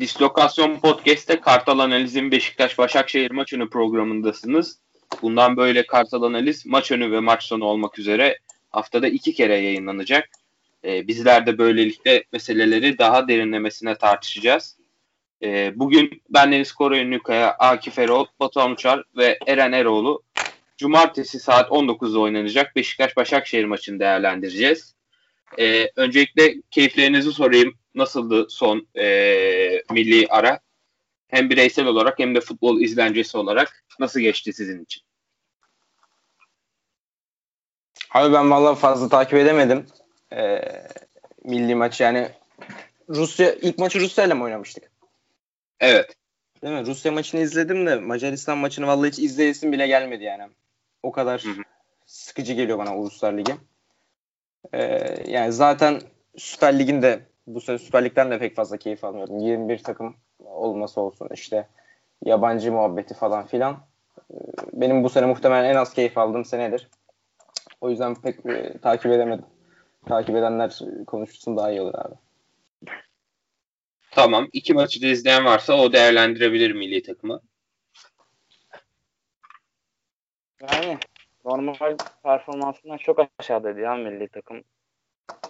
Dislokasyon Podcast'te Kartal Analiz'in Beşiktaş-Başakşehir maçını programındasınız. Bundan böyle Kartal Analiz maç önü ve maç sonu olmak üzere haftada iki kere yayınlanacak. Ee, bizler de böylelikle meseleleri daha derinlemesine tartışacağız. Ee, bugün ben Deniz Koray Nükaya, Akif Erol, Batuhan Uçar ve Eren Eroğlu Cumartesi saat 19'da oynanacak Beşiktaş-Başakşehir maçını değerlendireceğiz. Ee, öncelikle keyiflerinizi sorayım. Nasıldı son e, milli ara? Hem bireysel olarak hem de futbol izlencesi olarak nasıl geçti sizin için? Abi ben vallahi fazla takip edemedim. Ee, milli maç yani Rusya ilk maçı Rusya ile mi oynamıştık? Evet. Değil mi? Rusya maçını izledim de Macaristan maçını vallahi hiç izleyesim bile gelmedi yani. O kadar hı hı. sıkıcı geliyor bana Uluslar Ligi. Ee, yani zaten Süper Lig'in de bu sene Süper Lig'den de pek fazla keyif almıyorum. 21 takım olması olsun işte yabancı muhabbeti falan filan. Ee, benim bu sene muhtemelen en az keyif aldığım senedir. O yüzden pek e, takip edemedim. Takip edenler konuşsun daha iyi olur abi. Tamam. İki maçı da izleyen varsa o değerlendirebilir milli takımı. Yani normal performansından çok aşağıdaydı ya milli takım.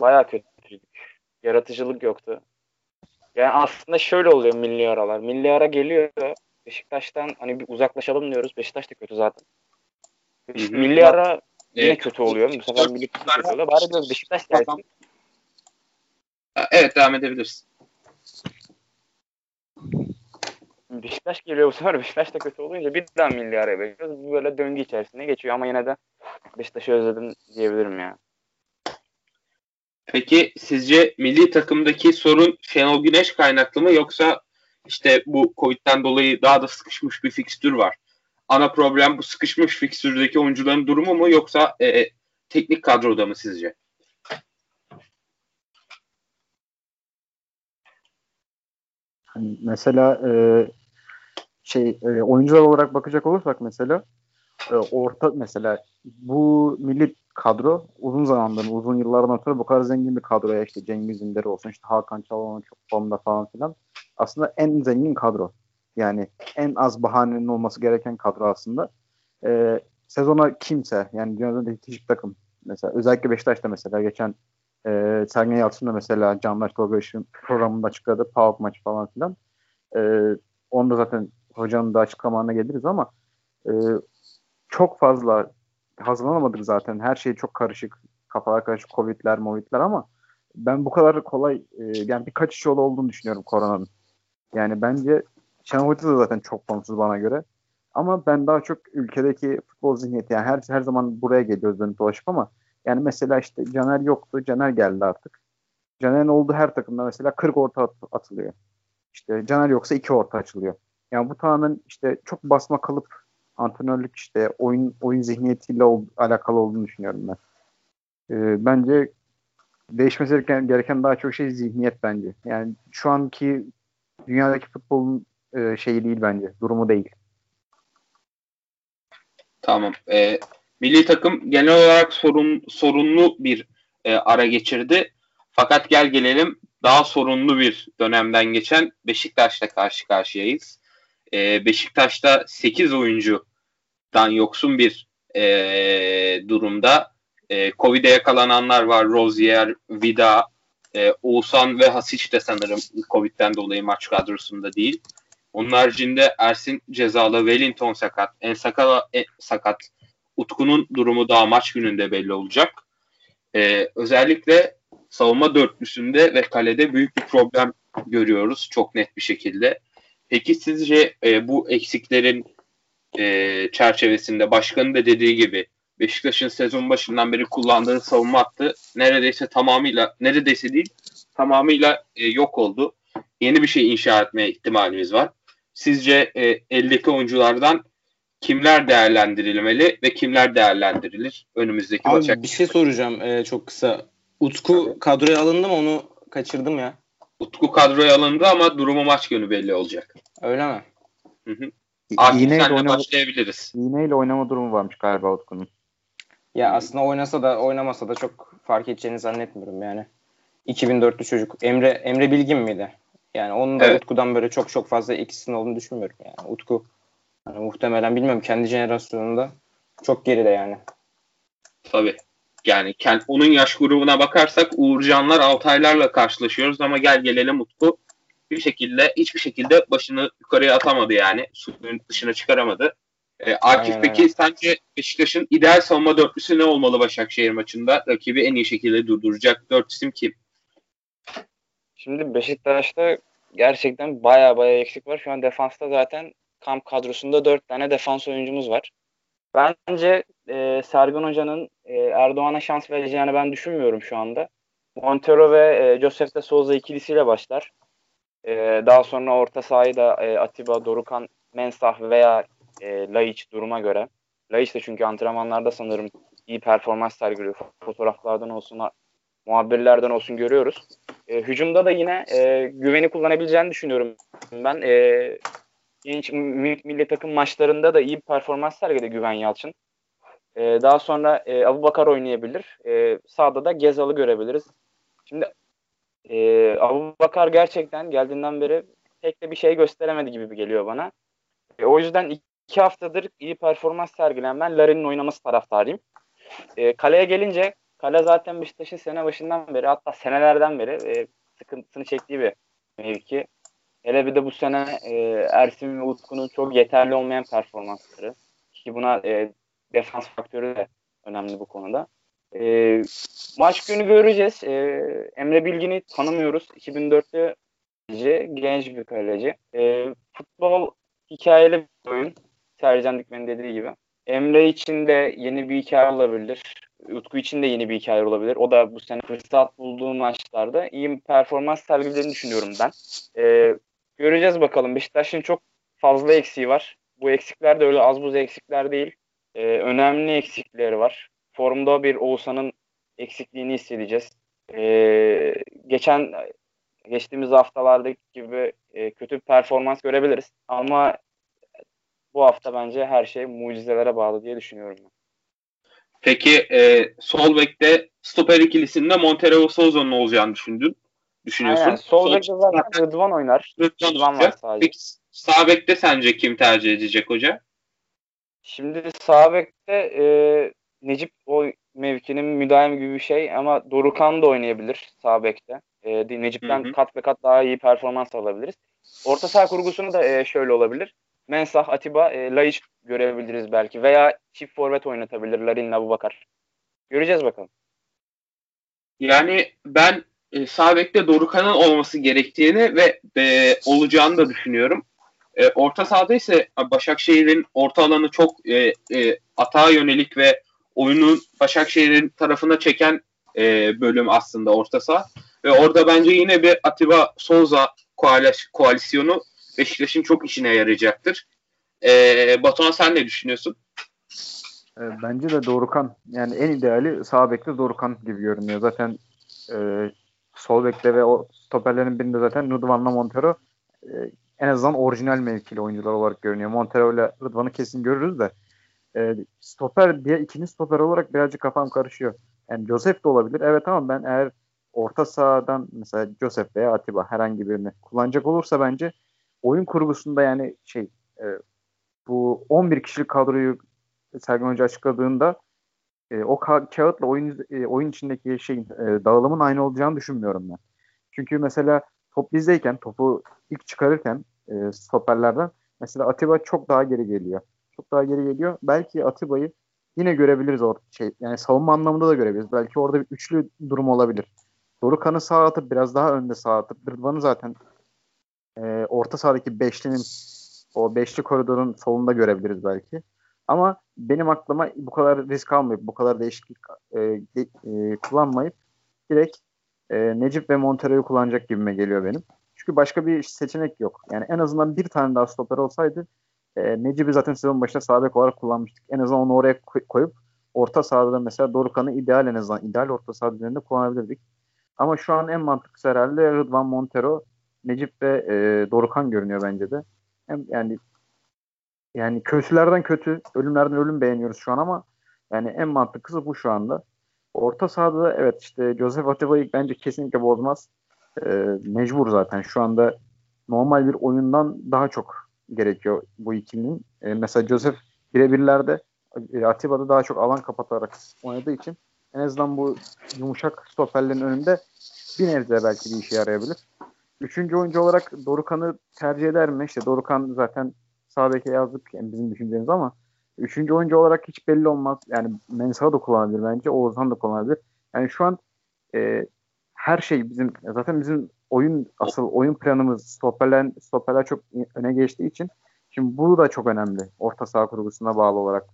Bayağı kötüydük. Yaratıcılık yoktu. Yani aslında şöyle oluyor milli aralar. Milli ara geliyor. Beşiktaş'tan hani bir uzaklaşalım diyoruz. Beşiktaş da kötü zaten. Beşik, milli ara yine evet. kötü oluyor. Bu sefer milli kötü oluyor. Bari diyoruz Beşiktaş gelsin. Evet devam edebilirsin. Beşiktaş geliyor bu sefer. Beşiktaş da kötü olunca bir daha milli araya bekliyoruz. Böyle döngü içerisinde geçiyor ama yine de Beşiktaş'ı özledim diyebilirim ya. Peki sizce milli takımdaki sorun Şenol Güneş kaynaklı mı yoksa işte bu Covid'den dolayı daha da sıkışmış bir fikstür var. Ana problem bu sıkışmış fikstürdeki oyuncuların durumu mu yoksa e, teknik kadroda mı sizce? Hani mesela e, şey e, oyuncular olarak bakacak olursak mesela e, orta mesela bu milli kadro uzun zamandır, uzun yıllardan sonra bu kadar zengin bir kadroya işte Cengiz Ünder olsun, işte Hakan Çalhanoğlu çok formda falan filan aslında en zengin kadro. Yani en az bahanenin olması gereken kadro aslında. E, sezona kimse yani dünyada hiçbir takım mesela özellikle Beşiktaş'ta mesela geçen e, Sergen Yalçın da mesela Canlaş Tolga programında açıkladı. PAOK maçı falan filan. E, onu da zaten hocanın da açıklamalarına geliriz ama e, çok fazla hazırlanamadık zaten. Her şey çok karışık. Kafalar karışık. Covid'ler, Movid'ler ama ben bu kadar kolay e, yani birkaç iş yolu olduğunu düşünüyorum koronanın. Yani bence Şenol Hoca da zaten çok formsuz bana göre. Ama ben daha çok ülkedeki futbol zihniyeti yani her her zaman buraya geliyoruz dönüp dolaşıp ama yani mesela işte Caner yoktu. Caner geldi artık. Caner'in olduğu her takımda mesela 40 orta at- atılıyor. İşte Caner yoksa 2 orta açılıyor. Yani bu tamamen işte çok basma kalıp antrenörlük işte oyun oyun zihniyetiyle ol, alakalı olduğunu düşünüyorum ben. Ee, bence değişmesi gereken, daha çok şey zihniyet bence. Yani şu anki dünyadaki futbolun e, şeyi değil bence. Durumu değil. Tamam. Ee, milli takım genel olarak sorun, sorunlu bir e, ara geçirdi. Fakat gel gelelim daha sorunlu bir dönemden geçen Beşiktaş'la karşı karşıyayız. E, Beşiktaş'ta 8 oyuncudan yoksun bir e, durumda. E, Covid'e yakalananlar var. Rozier, Vida, e, Oğuzhan ve Hasic de sanırım Covid'den dolayı maç kadrosunda değil. Onun haricinde Ersin cezalı, Wellington sakat, en sakala, en sakat. Utku'nun durumu daha maç gününde belli olacak. Ee, özellikle savunma dörtlüsünde ve kalede büyük bir problem görüyoruz çok net bir şekilde. Peki sizce e, bu eksiklerin e, çerçevesinde başkanın da dediği gibi Beşiktaş'ın sezon başından beri kullandığı savunma hattı neredeyse tamamıyla neredeyse değil tamamıyla e, yok oldu. Yeni bir şey inşa etme ihtimalimiz var. Sizce e, eldeki oyunculardan kimler değerlendirilmeli ve kimler değerlendirilir önümüzdeki Abi, maça? Bir şey soracağım e, çok kısa. Utku Tabii. kadroya alındı mı onu kaçırdım ya. Utku kadroya alındı ama durumu maç günü belli olacak. Öyle mi? Hı hı. Artık iğneyle oynama, başlayabiliriz. İğneyle oynama durumu varmış galiba Utku'nun. Ya aslında oynasa da oynamasa da çok fark edeceğini zannetmiyorum yani. 2004'lü çocuk. Emre Emre Bilgin miydi? Yani onun da evet. Utku'dan böyle çok çok fazla ikisinin olduğunu düşünmüyorum yani. Utku yani muhtemelen bilmiyorum kendi jenerasyonunda çok geride yani. Tabii. Yani onun yaş grubuna bakarsak Uğurcanlar Altaylarla karşılaşıyoruz ama gel gelelim Utku bir şekilde hiçbir şekilde başını yukarıya atamadı yani. Suyun dışına çıkaramadı. E, Akif peki sence Beşiktaş'ın ideal savunma dörtlüsü ne olmalı Başakşehir maçında? Rakibi en iyi şekilde durduracak dört isim kim? Şimdi Beşiktaş'ta gerçekten baya baya eksik var. Şu an defansta zaten kamp kadrosunda dört tane defans oyuncumuz var. Bence e, Sergen Hoca'nın e, Erdoğan'a şans vereceğini ben düşünmüyorum şu anda. Montero ve e, Josef de Souza ikilisiyle başlar. E, daha sonra orta sahayı da e, Atiba, Dorukan, Mensah veya e, Laiç duruma göre. Laiç de çünkü antrenmanlarda sanırım iyi performans sergiliyor. Fotoğraflardan olsun, muhabirlerden olsun görüyoruz. E, hücumda da yine e, güveni kullanabileceğini düşünüyorum. Ben e, genç milli takım maçlarında da iyi bir performans sergiledi Güven Yalçın. E, daha sonra e, Abu Bakar oynayabilir. E, sağda da Gezal'ı görebiliriz. Şimdi e, Abu Bakar gerçekten geldiğinden beri pek de bir şey gösteremedi gibi geliyor bana. E, o yüzden iki haftadır iyi performans sergilen ben Larin'in oynaması taraftarıyım. E, kaleye gelince kale zaten Beşiktaş'ın sene başından beri hatta senelerden beri e, sıkıntısını çektiği bir mevki. Hele bir de bu sene e, Ersin ve Utku'nun çok yeterli olmayan performansları. Ki buna e, defans faktörü de önemli bu konuda. E, maç günü göreceğiz. E, Emre Bilgin'i tanımıyoruz. 2004'lü genç bir kaleci. E, futbol hikayeli bir oyun. Sercan Dikmen'in dediği gibi. Emre için de yeni bir hikaye olabilir. Utku için de yeni bir hikaye olabilir. O da bu sene fırsat bulduğu maçlarda iyi performans sergilediğini düşünüyorum ben. Ee, göreceğiz bakalım. Beşiktaş'ın çok fazla eksiği var. Bu eksikler de öyle az buz eksikler değil. Ee, önemli eksikleri var. Formda bir Oğuzhan'ın eksikliğini hissedeceğiz. Ee, geçen geçtiğimiz haftalardaki gibi e, kötü bir performans görebiliriz. Ama bu hafta bence her şey mucizelere bağlı diye düşünüyorum ben. Peki e, sol bekte stoper ikilisinde Montero Souza'nın olacağını düşündün. Düşünüyorsun. Aynen. Sol, sol bekte zaten Rıdvan oynar. Rıdvan, Rıdvan var sadece. Peki sağ bekte sence kim tercih edecek hoca? Şimdi sağ bekte e, Necip o mevkinin müdahim gibi bir şey ama Dorukan da oynayabilir sağ bekte. E, Necip'ten hı hı. kat ve kat daha iyi performans alabiliriz. Orta saha kurgusunu da e, şöyle olabilir. Mensah, Atiba, e, Laiç görebiliriz belki. Veya çift forvet oynatabilir Larin'le Abubakar. Göreceğiz bakalım. Yani ben e, sağ bekte Dorukan'ın olması gerektiğini ve e, olacağını da düşünüyorum. E, orta sahada ise Başakşehir'in orta alanı çok e, e, atağa yönelik ve oyunu Başakşehir'in tarafına çeken e, bölüm aslında orta saha. Ve orada bence yine bir Atiba Souza koalisyonu Beşiktaş'ın çok işine yarayacaktır. Ee, Batuhan sen ne düşünüyorsun? E, bence de Dorukan yani en ideali sağ bekte Dorukan gibi görünüyor. Zaten e, sol bekte ve o stoperlerin birinde zaten Rıdvan'la Montero e, en azından orijinal mevkili oyuncular olarak görünüyor. Montero ile Rıdvan'ı kesin görürüz de e, stoper diye ikinci stoper olarak birazcık kafam karışıyor. Yani Joseph de olabilir. Evet ama ben eğer orta sahadan mesela Joseph veya Atiba herhangi birini kullanacak olursa bence oyun kurgusunda yani şey e, bu 11 kişilik kadroyu Sergen Hoca açıkladığında e, o ka- kağıtla oyun e, oyun içindeki şeyin e, dağılımın aynı olacağını düşünmüyorum ben. Çünkü mesela top bizdeyken topu ilk çıkarırken e, stoperlerden mesela Atiba çok daha geri geliyor. Çok daha geri geliyor. Belki Atiba'yı yine görebiliriz o şey. Yani savunma anlamında da görebiliriz. Belki orada bir üçlü durum olabilir. Dorukan'ı sağ atıp biraz daha önde sağ atıp Rıdvan'ı zaten e, orta sahadaki beşlinin o beşli koridorun solunda görebiliriz belki. Ama benim aklıma bu kadar risk almayıp bu kadar değişiklik e, e, kullanmayıp direkt e, Necip ve Montero'yu kullanacak gibime geliyor benim. Çünkü başka bir seçenek yok. Yani en azından bir tane daha stoper olsaydı e, Necip'i zaten sezon başında sağ olarak kullanmıştık. En azından onu oraya koyup orta sahada mesela Dorukan'ı ideal en azından ideal orta saha düzeninde kullanabilirdik. Ama şu an en mantıklısı herhalde Rıdvan Montero Necip ve e, Dorukan görünüyor bence de. Hem yani yani kötülerden kötü, ölümlerden ölüm beğeniyoruz şu an ama yani en mantıklısı bu şu anda. Orta sahada evet işte Joseph Atiba'yı bence kesinlikle bozmaz. E, mecbur zaten şu anda normal bir oyundan daha çok gerekiyor bu ikilinin. E, mesela Joseph birebirlerde e, Atiba'da daha çok alan kapatarak oynadığı için en azından bu yumuşak stoperlerin önünde bir nebze belki bir işe yarayabilir. Üçüncü oyuncu olarak Dorukan'ı tercih eder mi? İşte Dorukan zaten sağ beke yazdık yani bizim düşüncemiz ama üçüncü oyuncu olarak hiç belli olmaz. Yani Mensah'ı da kullanabilir bence. Oğuzhan da kullanabilir. Yani şu an e, her şey bizim zaten bizim oyun asıl oyun planımız stoperler, stoperler çok öne geçtiği için şimdi bu da çok önemli orta saha kurgusuna bağlı olarak.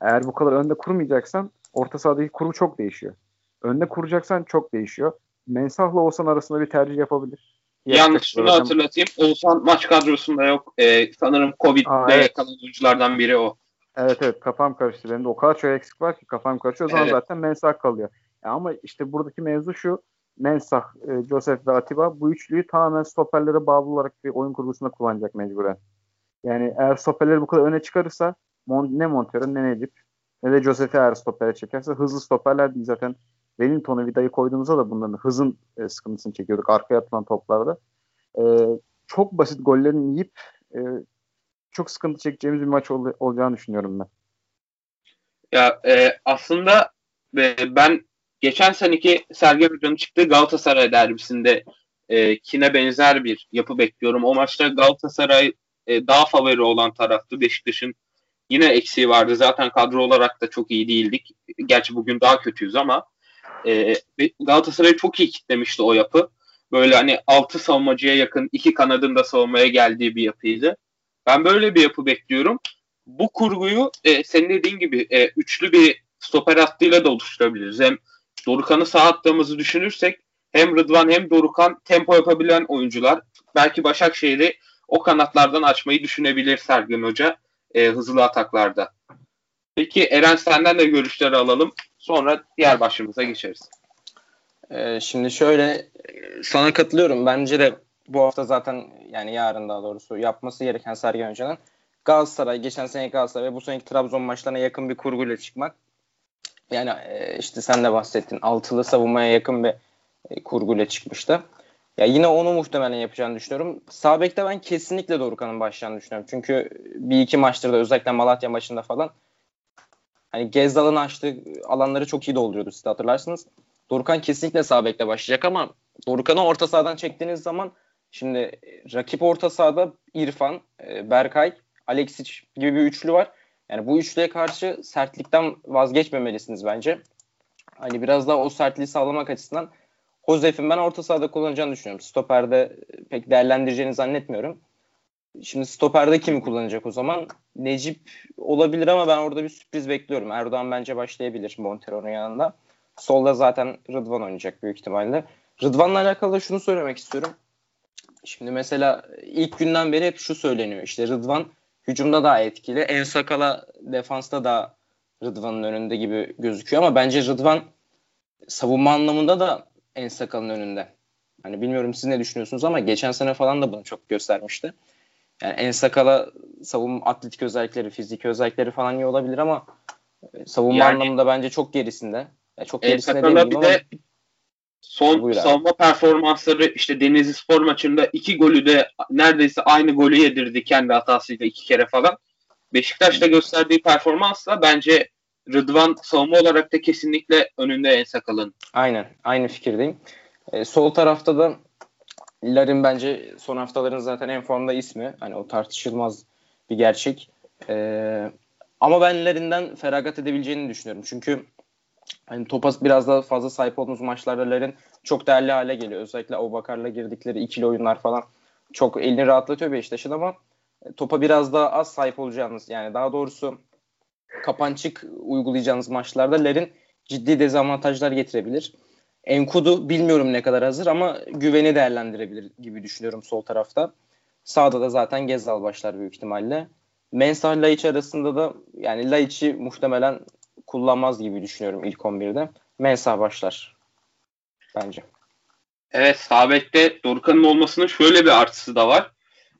Eğer bu kadar önde kurmayacaksan orta sahadaki kurgu çok değişiyor. Önde kuracaksan çok değişiyor. Mensah'la Oğuzhan arasında bir tercih yapabilir. Yalnız şunu hatırlatayım. Oğuzhan maç kadrosunda yok. Ee, sanırım Covid'le evet. yakalan oyunculardan biri o. Evet evet kafam karıştı. Benim de o kadar çok eksik var ki kafam karışıyor. O zaman evet. zaten Mensah kalıyor. Yani ama işte buradaki mevzu şu. Mensah, e, Joseph ve Atiba bu üçlüyü tamamen stoperlere bağlı olarak bir oyun kurgusunda kullanacak mecburen. Yani eğer stoperleri bu kadar öne çıkarırsa Mon ne Montero ne Necip ne de Joseph'i eğer stopere çekerse hızlı stoperler değil zaten Wellington'u Vida'yı koyduğumuzda da bunların hızın e, sıkıntısını çekiyorduk arkaya atılan toplarda. E, çok basit gollerini yiyip e, çok sıkıntı çekeceğimiz bir maç ol, olacağını düşünüyorum ben. Ya e, aslında e, ben geçen seneki Sergen Hoca'nın çıktığı Galatasaray derbisinde e, kine benzer bir yapı bekliyorum. O maçta Galatasaray e, daha favori olan taraftı. Beşiktaş'ın yine eksiği vardı. Zaten kadro olarak da çok iyi değildik. Gerçi bugün daha kötüyüz ama e, Galatasaray'ı çok iyi kitlemişti o yapı. Böyle hani altı savunmacıya yakın iki kanadın da savunmaya geldiği bir yapıydı. Ben böyle bir yapı bekliyorum. Bu kurguyu e, senin dediğin gibi e, üçlü bir stoper hattıyla da oluşturabiliriz. Hem Dorukan'ı sağ attığımızı düşünürsek hem Rıdvan hem Dorukan tempo yapabilen oyuncular. Belki Başakşehir'i o kanatlardan açmayı düşünebilir Sergen Hoca e, hızlı ataklarda. Peki Eren senden de görüşleri alalım. Sonra diğer başlığımıza geçeriz. Ee, şimdi şöyle sana katılıyorum. Bence de bu hafta zaten yani yarın daha doğrusu yapması gereken Sergen Hoca'nın Galatasaray, geçen sene Galatasaray ve bu seneki Trabzon maçlarına yakın bir kurguyla çıkmak. Yani e, işte sen de bahsettin. Altılı savunmaya yakın bir e, kurguyla çıkmıştı. Ya yine onu muhtemelen yapacağını düşünüyorum. Sağ bekte ben kesinlikle Dorukan'ın başlayacağını düşünüyorum. Çünkü bir iki maçtır da özellikle Malatya maçında falan hani Gezdal'ın açtığı alanları çok iyi dolduruyordu siz hatırlarsınız. Dorukan kesinlikle sağ bekle başlayacak ama Dorukan'ı orta sahadan çektiğiniz zaman şimdi rakip orta sahada İrfan, e, Berkay, Alexic gibi bir üçlü var. Yani bu üçlüye karşı sertlikten vazgeçmemelisiniz bence. Hani biraz daha o sertliği sağlamak açısından Josef'in ben orta sahada kullanacağını düşünüyorum. Stoper'de pek değerlendireceğini zannetmiyorum. Şimdi stoperde kimi kullanacak o zaman? Necip olabilir ama ben orada bir sürpriz bekliyorum. Erdoğan bence başlayabilir Montero'nun yanında. Solda zaten Rıdvan oynayacak büyük ihtimalle. Rıdvan'la alakalı da şunu söylemek istiyorum. Şimdi mesela ilk günden beri hep şu söyleniyor. İşte Rıdvan hücumda daha etkili. En sakala defansta da Rıdvan'ın önünde gibi gözüküyor ama bence Rıdvan savunma anlamında da en sakalın önünde. Hani bilmiyorum siz ne düşünüyorsunuz ama geçen sene falan da bunu çok göstermişti. Yani en sakala savunma atletik özellikleri, fizik özellikleri falan iyi olabilir ama e, savunma yani, anlamında bence çok gerisinde. Yani çok gerisinde değil bir de son savunma performansları işte Denizli Spor maçında iki golü de neredeyse aynı golü yedirdi kendi hatasıyla iki kere falan. Beşiktaş'ta gösterdiği performansla bence Rıdvan savunma olarak da kesinlikle önünde en sakalın. Aynen. Aynı fikirdeyim. E, sol tarafta da Larin bence son haftaların zaten en formda ismi. Hani o tartışılmaz bir gerçek. Ee, ama ben Larin'den feragat edebileceğini düşünüyorum. Çünkü hani topa biraz daha fazla sahip olduğumuz maçlarda Larin çok değerli hale geliyor. Özellikle Obakar'la girdikleri ikili oyunlar falan çok elini rahatlatıyor Beşiktaş'ın ama topa biraz daha az sahip olacağınız yani daha doğrusu kapançık uygulayacağınız maçlarda Larin ciddi dezavantajlar getirebilir. Enkudu bilmiyorum ne kadar hazır ama güveni değerlendirebilir gibi düşünüyorum sol tarafta. Sağda da zaten Gezal başlar büyük ihtimalle. Mensah Laiç arasında da yani Laiç'i muhtemelen kullanmaz gibi düşünüyorum ilk 11'de. Mensah başlar bence. Evet Sabek'te Dorukhan'ın olmasının şöyle bir artısı da var.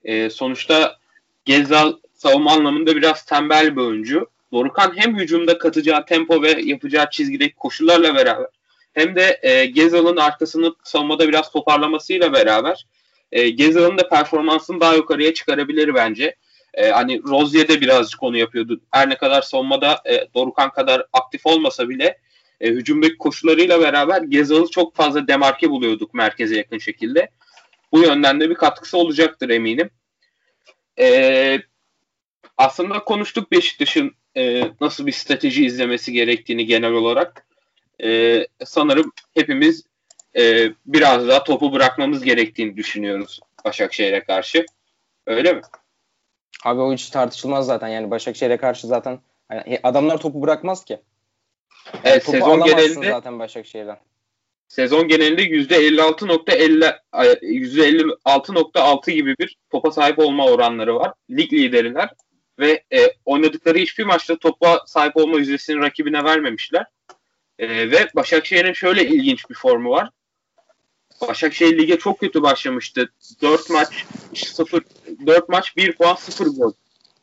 Ee, sonuçta Gezal savunma anlamında biraz tembel bir oyuncu. Dorukhan hem hücumda katacağı tempo ve yapacağı çizgideki koşullarla beraber hem de e, Gezal'ın arkasını savunmada biraz toparlamasıyla beraber e, Gezal'ın da performansını daha yukarıya çıkarabilir bence. E, hani Rozier de birazcık onu yapıyordu. Her ne kadar savunmada e, Dorukan kadar aktif olmasa bile e, hücumdaki koşularıyla beraber Gezal'ı çok fazla demarke buluyorduk merkeze yakın şekilde. Bu yönden de bir katkısı olacaktır eminim. E, aslında konuştuk Beşiktaş'ın e, nasıl bir strateji izlemesi gerektiğini genel olarak. E, sanırım hepimiz e, biraz daha topu bırakmamız gerektiğini düşünüyoruz Başakşehir'e karşı. Öyle mi? Abi o hiç tartışılmaz zaten. Yani Başakşehir'e karşı zaten hani adamlar topu bırakmaz ki. Yani evet, topu sezon genelinde zaten Başakşehir'den. Sezon genelinde %56.50 %56.6 gibi bir topa sahip olma oranları var. Lig lideriler ve e, oynadıkları hiçbir maçta topa sahip olma yüzdesini rakibine vermemişler. E, ve Başakşehir'in şöyle ilginç bir formu var. Başakşehir lige çok kötü başlamıştı. 4 maç 0 4 maç 1 puan 0 gol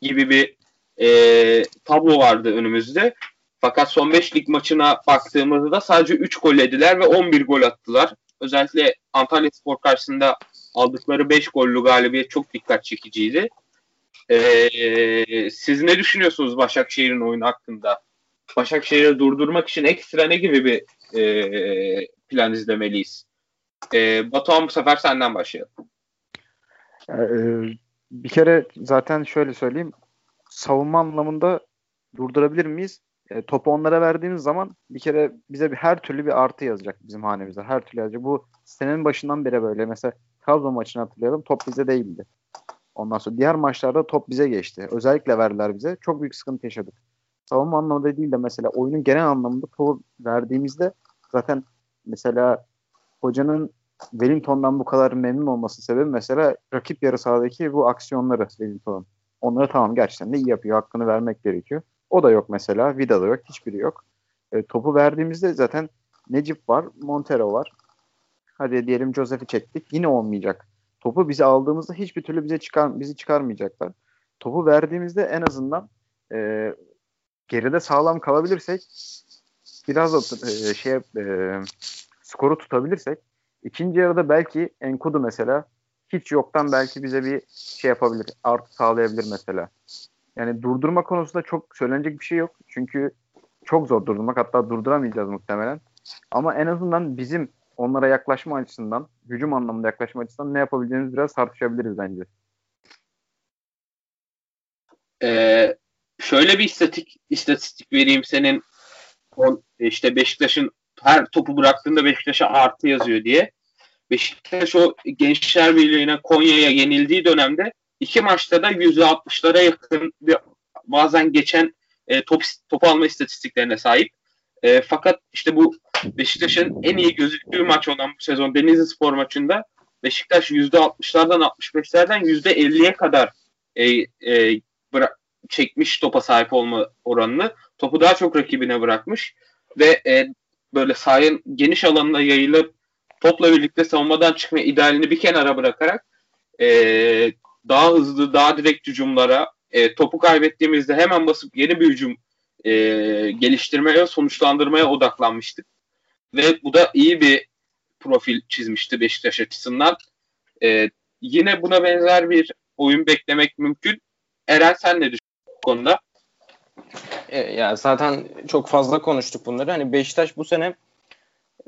gibi bir e, tablo vardı önümüzde. Fakat son 5 lig maçına baktığımızda sadece 3 gol yediler ve 11 gol attılar. Özellikle Antalya Spor karşısında aldıkları 5 gollü galibiyet çok dikkat çekiciydi. Ee, siz ne düşünüyorsunuz Başakşehir'in oyunu hakkında? Başakşehir'i durdurmak için ekstra ne gibi bir e, plan izlemeliyiz? E, Batuhan bu sefer senden başlayalım. Ee, bir kere zaten şöyle söyleyeyim. Savunma anlamında durdurabilir miyiz? E, topu onlara verdiğimiz zaman bir kere bize bir her türlü bir artı yazacak bizim hanemize. Her türlü yazacak. Bu senenin başından beri böyle. Mesela Trabzon maçını hatırlayalım. Top bize değildi. Ondan sonra diğer maçlarda top bize geçti. Özellikle verdiler bize. Çok büyük sıkıntı yaşadık. Savunma anlamında değil de mesela oyunun genel anlamında topu verdiğimizde zaten mesela hocanın Wellington'dan bu kadar memnun olması sebebi mesela rakip yarı sahadaki bu aksiyonları Wellington'un. Onları tamam gerçekten de iyi yapıyor. Hakkını vermek gerekiyor. O da yok mesela. Vida da yok. Hiçbiri yok. E, topu verdiğimizde zaten Necip var. Montero var. Hadi diyelim Joseph'i çektik. Yine olmayacak. Topu bize aldığımızda hiçbir türlü bize çıkar, bizi çıkarmayacaklar. Topu verdiğimizde en azından e, geride sağlam kalabilirsek biraz da e, şey e, skoru tutabilirsek ikinci yarıda belki Enkudu mesela hiç yoktan belki bize bir şey yapabilir. Artı sağlayabilir mesela. Yani durdurma konusunda çok söylenecek bir şey yok. Çünkü çok zor durdurmak. Hatta durduramayacağız muhtemelen. Ama en azından bizim onlara yaklaşma açısından, hücum anlamında yaklaşma açısından ne yapabileceğimizi biraz tartışabiliriz bence. Ee, şöyle bir istatistik, istatistik vereyim senin on, işte Beşiktaş'ın her topu bıraktığında Beşiktaş'a artı yazıyor diye. Beşiktaş o Gençler Birliği'ne Konya'ya yenildiği dönemde iki maçta da %60'lara yakın bir, bazen geçen e, top, topu alma istatistiklerine sahip. E, fakat işte bu Beşiktaş'ın en iyi gözüktüğü maç olan bu sezon Denizli Spor maçında Beşiktaş %60'lardan 65'lerden %50'ye kadar e, e, bıra- çekmiş topa sahip olma oranını. Topu daha çok rakibine bırakmış ve e, böyle sahayın geniş alanına yayılıp topla birlikte savunmadan çıkma idealini bir kenara bırakarak e, daha hızlı, daha direkt hücumlara e, topu kaybettiğimizde hemen basıp yeni bir hücum e, geliştirmeye, sonuçlandırmaya odaklanmıştık. Ve bu da iyi bir profil çizmişti Beşiktaş açısından. E, yine buna benzer bir oyun beklemek mümkün. Eren sen ne konuda? E, ya zaten çok fazla konuştuk bunları. Hani Beşiktaş bu sene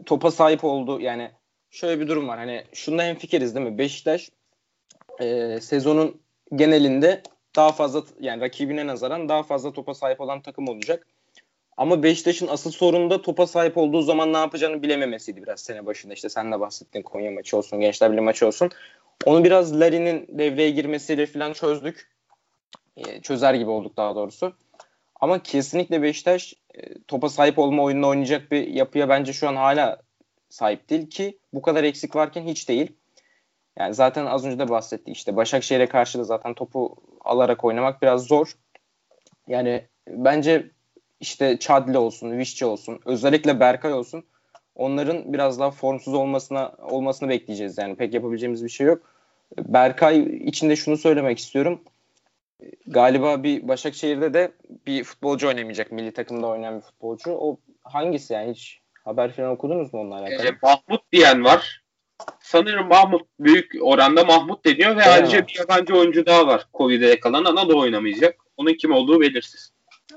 topa sahip oldu. Yani şöyle bir durum var. Hani şunda hem fikiriz değil mi? Beşiktaş e, sezonun genelinde daha fazla yani rakibine nazaran daha fazla topa sahip olan takım olacak. Ama Beşiktaş'ın asıl sorunu da topa sahip olduğu zaman ne yapacağını bilememesiydi biraz sene başında. İşte sen de bahsettin Konya maçı olsun, Gençler Birliği maçı olsun. Onu biraz Larin'in devreye girmesiyle falan çözdük. E, çözer gibi olduk daha doğrusu. Ama kesinlikle Beşiktaş e, topa sahip olma oyununu oynayacak bir yapıya bence şu an hala sahip değil ki bu kadar eksik varken hiç değil. Yani zaten az önce de bahsettik işte Başakşehir'e karşı da zaten topu alarak oynamak biraz zor. Yani bence işte Çadli olsun, Vişçi olsun, özellikle Berkay olsun onların biraz daha formsuz olmasına olmasını bekleyeceğiz. Yani pek yapabileceğimiz bir şey yok. Berkay içinde şunu söylemek istiyorum. Galiba bir Başakşehir'de de bir futbolcu oynamayacak. Milli takımda oynayan bir futbolcu. O hangisi yani hiç haber falan okudunuz mu onunla alakalı? E, Mahmut diyen var. sanırım Mahmut büyük oranda Mahmut deniyor ve Değil ayrıca mi? bir yabancı oyuncu daha var Covid'e yakalanan ama da oynamayacak. Onun kim olduğu belirsiz.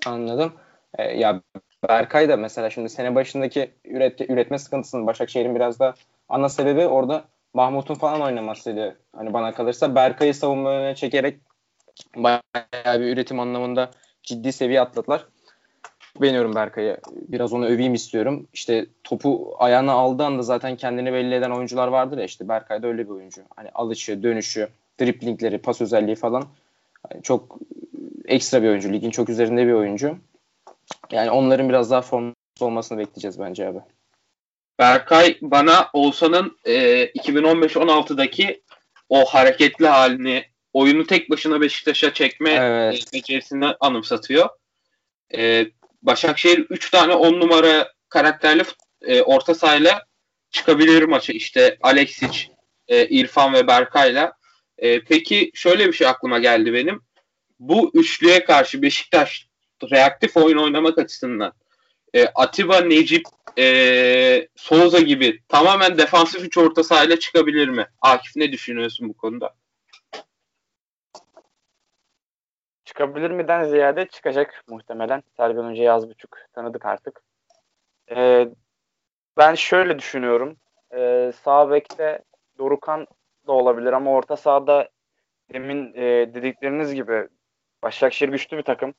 Anladım. Ee, ya Berkay da mesela şimdi sene başındaki üret, üretme sıkıntısının Başakşehir'in biraz da ana sebebi orada Mahmut'un falan oynamasıydı. Hani bana kalırsa Berkay'ı savunma önüne çekerek bayağı bir üretim anlamında ciddi seviye atladılar. Beğeniyorum Berkay'ı. Biraz onu öveyim istiyorum. İşte topu ayağına aldığı anda zaten kendini belli eden oyuncular vardır ya işte Berkay da öyle bir oyuncu. Hani alışı, dönüşü, driplingleri, pas özelliği falan çok ekstra bir oyuncu. Ligin çok üzerinde bir oyuncu. Yani onların biraz daha formda olmasını bekleyeceğiz bence abi. Berkay bana Oğuzhan'ın e, 2015-16'daki o hareketli halini oyunu tek başına Beşiktaş'a çekme Evet. e, becerisini anımsatıyor. E, Başakşehir 3 tane 10 numara karakterli e, orta sahayla çıkabilir maça. İşte Alexic, e, İrfan ve Berkay'la. E, peki şöyle bir şey aklıma geldi benim. Bu üçlüye karşı Beşiktaş reaktif oyun oynamak açısından e, Atiba, Necip, e, Souza gibi tamamen defansif üç orta sahayla çıkabilir mi? Akif ne düşünüyorsun bu konuda? Çıkabilir miden ziyade çıkacak muhtemelen. Sergen Hoca yaz buçuk tanıdık artık. Ee, ben şöyle düşünüyorum. Ee, sağ bekte Dorukan da olabilir ama orta sahada demin e, dedikleriniz gibi Başakşehir güçlü bir takım.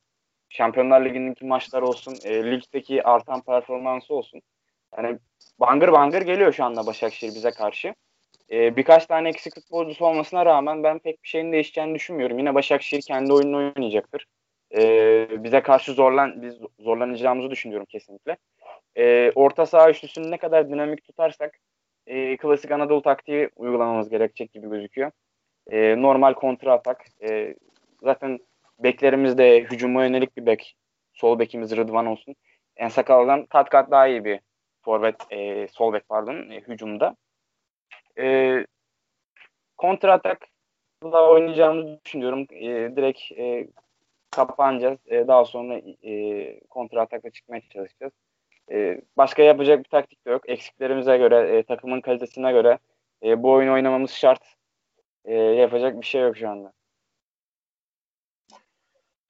Şampiyonlar Ligi'ndeki maçlar olsun, e, ligdeki artan performansı olsun. Yani bangır bangır geliyor şu anda Başakşehir bize karşı. E, birkaç tane eksik futbolcusu olmasına rağmen ben pek bir şeyin değişeceğini düşünmüyorum. Yine Başakşehir kendi oyununu oynayacaktır. E, bize karşı zorlan biz zorlanacağımızı düşünüyorum kesinlikle. E, orta saha üçlüsünü ne kadar dinamik tutarsak e, klasik Anadolu taktiği uygulamamız gerekecek gibi gözüküyor. E, normal kontra atak. E, zaten beklerimiz de hücuma yönelik bir bek. Sol bekimiz Rıdvan olsun. En sakaldan kat kat daha iyi bir forvet, e, sol bek pardon e, hücumda. E, kontra oynayacağımızı düşünüyorum. E, direkt e, kapanacağız. E, daha sonra e, kontra çıkmaya çalışacağız. E, başka yapacak bir taktik de yok. Eksiklerimize göre, e, takımın kalitesine göre e, bu oyunu oynamamız şart. E, yapacak bir şey yok şu anda.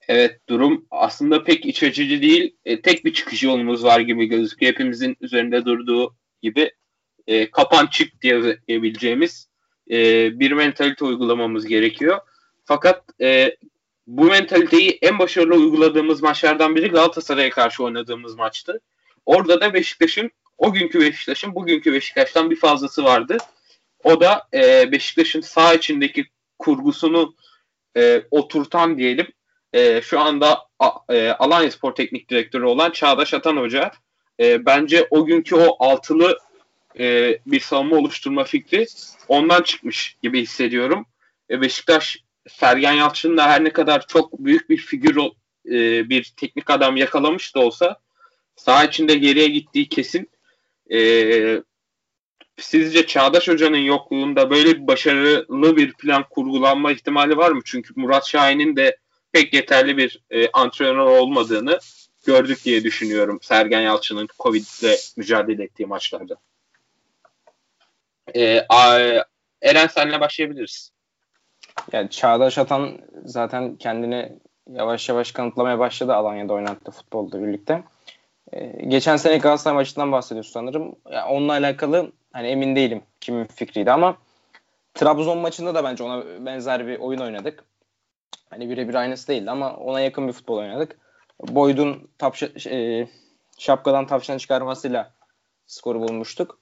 Evet durum aslında pek iç açıcı değil. E, tek bir çıkış yolumuz var gibi gözüküyor. Hepimizin üzerinde durduğu gibi e, kapan çık diye diyebileceğimiz e, bir mentalite uygulamamız gerekiyor. Fakat e, bu mentaliteyi en başarılı uyguladığımız maçlardan biri Galatasaray'a karşı oynadığımız maçtı. Orada da Beşiktaş'ın o günkü Beşiktaş'ın bugünkü Beşiktaş'tan bir fazlası vardı. O da e, Beşiktaş'ın sağ içindeki kurgusunu e, oturtan diyelim e, şu anda a, e, Alanya Spor Teknik Direktörü olan Çağdaş Atan Hoca e, bence o günkü o altılı e, bir savunma oluşturma fikri ondan çıkmış gibi hissediyorum. E, Beşiktaş Sergen Yalçın'ın da her ne kadar çok büyük bir figür e, bir teknik adam yakalamış da olsa sağ içinde geriye gittiği kesin. E, sizce Çağdaş Hoca'nın yokluğunda böyle bir başarılı bir plan kurgulanma ihtimali var mı? Çünkü Murat Şahin'in de pek yeterli bir e, antrenör olmadığını gördük diye düşünüyorum Sergen Yalçın'ın Covid'le mücadele ettiği maçlarda. E, a, Eren senle başlayabiliriz. Yani Çağdaş Atan zaten kendini yavaş yavaş kanıtlamaya başladı Alanya'da oynattığı futbolda birlikte. Ee, geçen sene Galatasaray maçından bahsediyorsun sanırım. Yani onunla alakalı hani emin değilim kimin fikriydi ama Trabzon maçında da bence ona benzer bir oyun oynadık. Hani birebir aynısı değildi ama ona yakın bir futbol oynadık. Boyd'un tapşa, e, şapkadan tavşan çıkarmasıyla skoru bulmuştuk.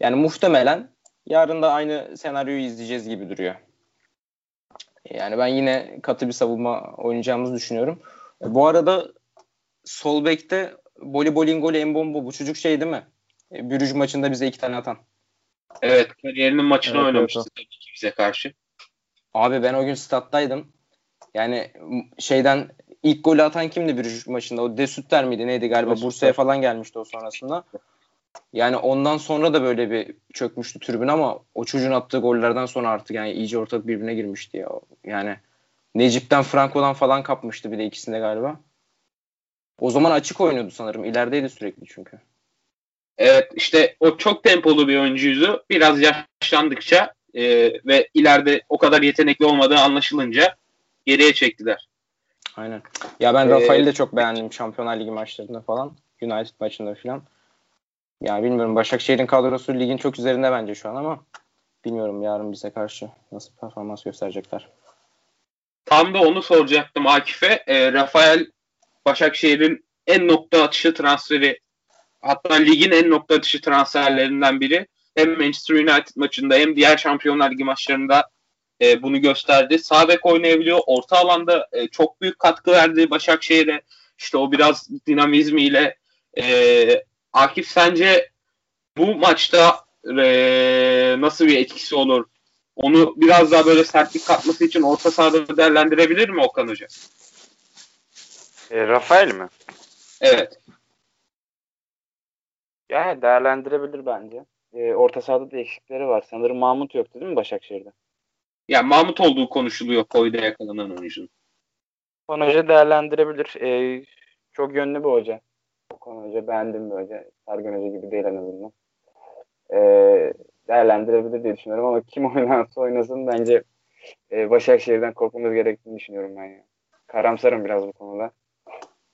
Yani muhtemelen yarın da aynı senaryoyu izleyeceğiz gibi duruyor. Yani ben yine katı bir savunma oynayacağımızı düşünüyorum. Bu arada sol bekte Boli Bolingoli Mbombo bu çocuk şey değil mi? E, Bürüj maçında bize iki tane atan. Evet kariyerinin maçını Evet, oynamıştı evet, tabii ki bize karşı. Abi ben o gün stat'taydım. Yani şeyden ilk golü atan kimdi Bürüj maçında? O Desütter miydi neydi galiba? Bursa'ya falan gelmişti o sonrasında. Yani ondan sonra da böyle bir çökmüştü tribün ama o çocuğun attığı gollerden sonra artık yani iyice ortalık birbirine girmişti ya. Yani Necip'ten Franco'dan falan kapmıştı bir de ikisinde galiba. O zaman açık oynuyordu sanırım. İlerideydi sürekli çünkü. Evet işte o çok tempolu bir oyuncuydu. Biraz yaşlandıkça e, ve ileride o kadar yetenekli olmadığı anlaşılınca geriye çektiler. Aynen. Ya ben ee, Rafael'i de çok beğendim Şampiyonlar Ligi maçlarında falan. United maçında falan. Yani bilmiyorum Başakşehir'in kadrosu ligin çok üzerinde bence şu an ama bilmiyorum yarın bize karşı nasıl performans gösterecekler. Tam da onu soracaktım Akif'e. E, Rafael Başakşehir'in en nokta atışı transferi hatta ligin en nokta atışı transferlerinden biri. Hem Manchester United maçında hem diğer Şampiyonlar Ligi maçlarında e, bunu gösterdi. Sağ bek oynayabiliyor. Orta alanda e, çok büyük katkı verdi Başakşehir'e. İşte o biraz dinamizmiyle. E, Akif sence bu maçta e, nasıl bir etkisi olur? Onu biraz daha böyle sertlik katması için orta sahada değerlendirebilir mi Okan Hoca? E, Rafael mi? Evet. Yani değerlendirebilir bence. E, orta sahada da eksikleri var. Sanırım Mahmut yoktu değil mi Başakşehir'de? Yani Mahmut olduğu konuşuluyor Koy'da yakalanan oyuncunun. Okan Hoca değerlendirebilir. E, çok yönlü bir hoca. Okan Hoca beğendim hoca. Sergen Hoca gibi değil en azından. E, değerlendirebilir diye düşünüyorum ama kim oynarsa oynasın bence e, Başakşehir'den korkmamız gerektiğini düşünüyorum ben ya. Karamsarım biraz bu konuda.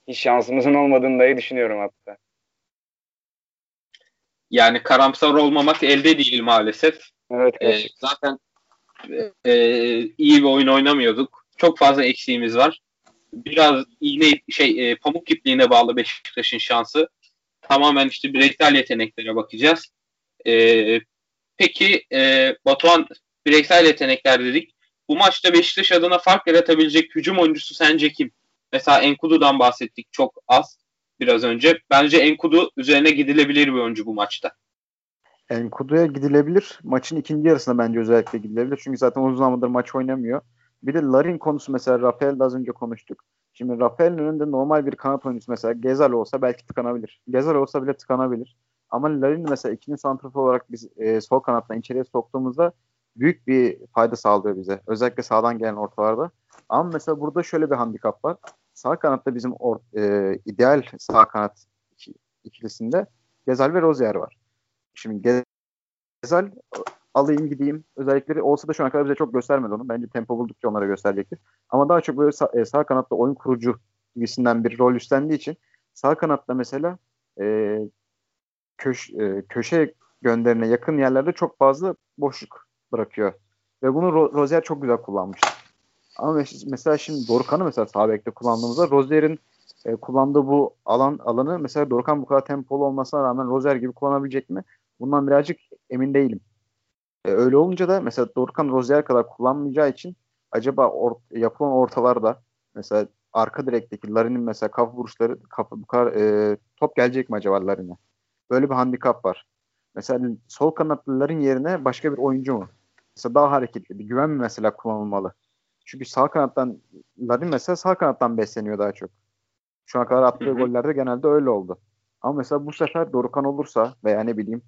Hiç şansımızın olmadığını dahi düşünüyorum hatta. Yani karamsar olmamak elde değil maalesef. Evet. Ee, zaten e, iyi bir oyun oynamıyorduk. Çok fazla eksiğimiz var. Biraz iğne şey e, pamuk ipliğine bağlı Beşiktaş'ın şansı. Tamamen işte bireysel yeteneklere bakacağız. E, peki e, Batuhan bireysel yetenekler dedik. Bu maçta Beşiktaş adına fark yaratabilecek hücum oyuncusu sence kim? Mesela Enkudu'dan bahsettik çok az biraz önce. Bence Enkudu üzerine gidilebilir bir oyuncu bu maçta. Enkudu'ya gidilebilir. Maçın ikinci yarısında bence özellikle gidilebilir. Çünkü zaten uzun zamandır maç oynamıyor. Bir de Larin konusu mesela Rafael az önce konuştuk. Şimdi Rafael'in önünde normal bir kanat oyuncusu mesela Gezal olsa belki tıkanabilir. Gezal olsa bile tıkanabilir. Ama Larin mesela ikinci santrafor olarak biz e, sol kanattan içeriye soktuğumuzda büyük bir fayda sağlıyor bize. Özellikle sağdan gelen ortalarda. Ama mesela burada şöyle bir handikap var. Sağ kanatta bizim or, e, ideal sağ kanat ikilisinde Gezal ve Rozier var. Şimdi Gezal alayım gideyim özellikleri olsa da şu ana kadar bize çok göstermedi onu. Bence tempo buldukça onlara gösterecektir. Ama daha çok böyle sağ, e, sağ kanatta oyun kurucu gibisinden bir rol üstlendiği için sağ kanatta mesela e, köş, e, köşe gönderine yakın yerlerde çok fazla boşluk bırakıyor. Ve bunu Ro- Rozier çok güzel kullanmış. Ama mesela şimdi Dorukhan'ı mesela sağ bekte kullandığımızda Rozier'in e, kullandığı bu alan alanı mesela Dorukhan bu kadar tempolu olmasına rağmen Rozier gibi kullanabilecek mi? Bundan birazcık emin değilim. E, öyle olunca da mesela Dorukhan Rozier kadar kullanmayacağı için acaba or, yapılan ortalarda mesela arka direkteki Larin'in mesela kafa vuruşları kafa, bu kadar e, top gelecek mi acaba Larin'e? Böyle bir handikap var. Mesela sol kanatlıların yerine başka bir oyuncu mu? Mesela daha hareketli bir güven mi mesela kullanılmalı? Çünkü sağ kanattan Larin mesela sağ kanattan besleniyor daha çok. Şu ana kadar attığı gollerde genelde öyle oldu. Ama mesela bu sefer Dorukan olursa veya ne bileyim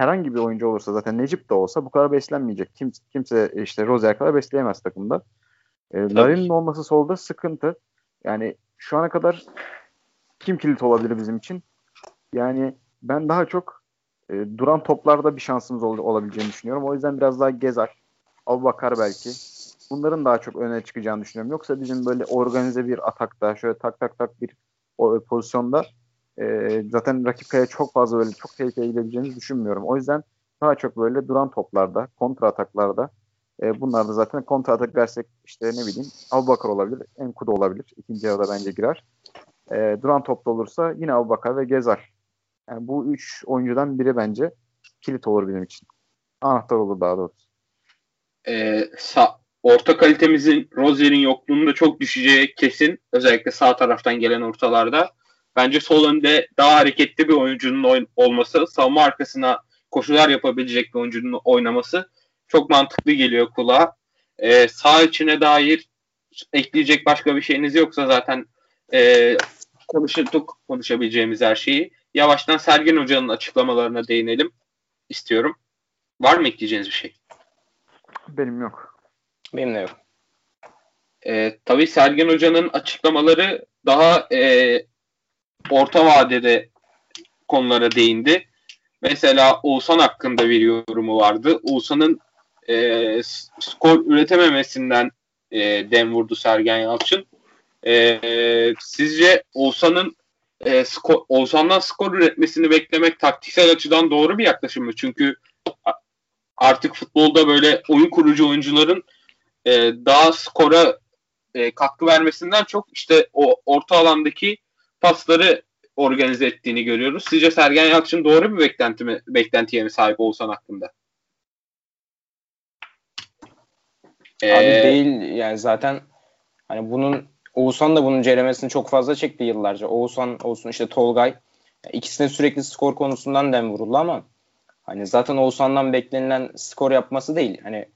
herhangi bir oyuncu olursa zaten Necip de olsa bu kadar beslenmeyecek. Kim, kimse işte Rozier kadar besleyemez takımda. E, Larin'in olması solda sıkıntı. Yani şu ana kadar kim kilit olabilir bizim için? Yani ben daha çok e, duran toplarda bir şansımız ol, olabileceğini düşünüyorum. O yüzden biraz daha Gezar, Abubakar belki. Bunların daha çok öne çıkacağını düşünüyorum. Yoksa bizim böyle organize bir atakta, şöyle tak tak tak bir o, pozisyonda e, zaten rakip kaya çok fazla böyle çok tehlikeye gidebileceğimizi düşünmüyorum. O yüzden daha çok böyle duran toplarda, kontra ataklarda e, bunlar da zaten kontra atak versek işte ne bileyim Abubakar olabilir, Enkudu olabilir. İkinci yarıda bence girer. E, duran topta olursa yine Abubakar ve Gezar. Yani bu üç oyuncudan biri bence kilit olur benim için. Anahtar olur daha doğrusu. Ee, sa- orta kalitemizin Rozier'in yokluğunda çok düşeceği kesin. Özellikle sağ taraftan gelen ortalarda. Bence sol önde daha hareketli bir oyuncunun oyn- olması, savunma arkasına koşular yapabilecek bir oyuncunun oynaması çok mantıklı geliyor kulağa. Ee, sağ içine dair ekleyecek başka bir şeyiniz yoksa zaten e, konuştuk konuşabileceğimiz her şeyi. Yavaştan Sergen Hoca'nın açıklamalarına değinelim istiyorum. Var mı ekleyeceğiniz bir şey? Benim yok. Benim de yok. Ee, tabii Sergen Hoca'nın açıklamaları daha e, orta vadede konulara değindi. Mesela Oğuzhan hakkında bir yorumu vardı. Oğuzhan'ın e, skor üretememesinden e, dem vurdu Sergen Yalçın. E, sizce Oğuzhan'ın e, skor, Oğuzhan'dan skor üretmesini beklemek taktiksel açıdan doğru bir yaklaşım mı? Çünkü artık futbolda böyle oyun kurucu oyuncuların e, daha skora e, katkı vermesinden çok işte o orta alandaki pasları organize ettiğini görüyoruz. Sizce Sergen Yalçın doğru bir beklenti mi, beklentiye mi sahip olsan hakkında? Abi ee, değil yani zaten hani bunun Oğuzhan da bunun ceremesini çok fazla çekti yıllarca. Oğuzhan olsun işte Tolgay ikisine sürekli skor konusundan dem vuruldu ama hani zaten Oğuzhan'dan beklenilen skor yapması değil. Hani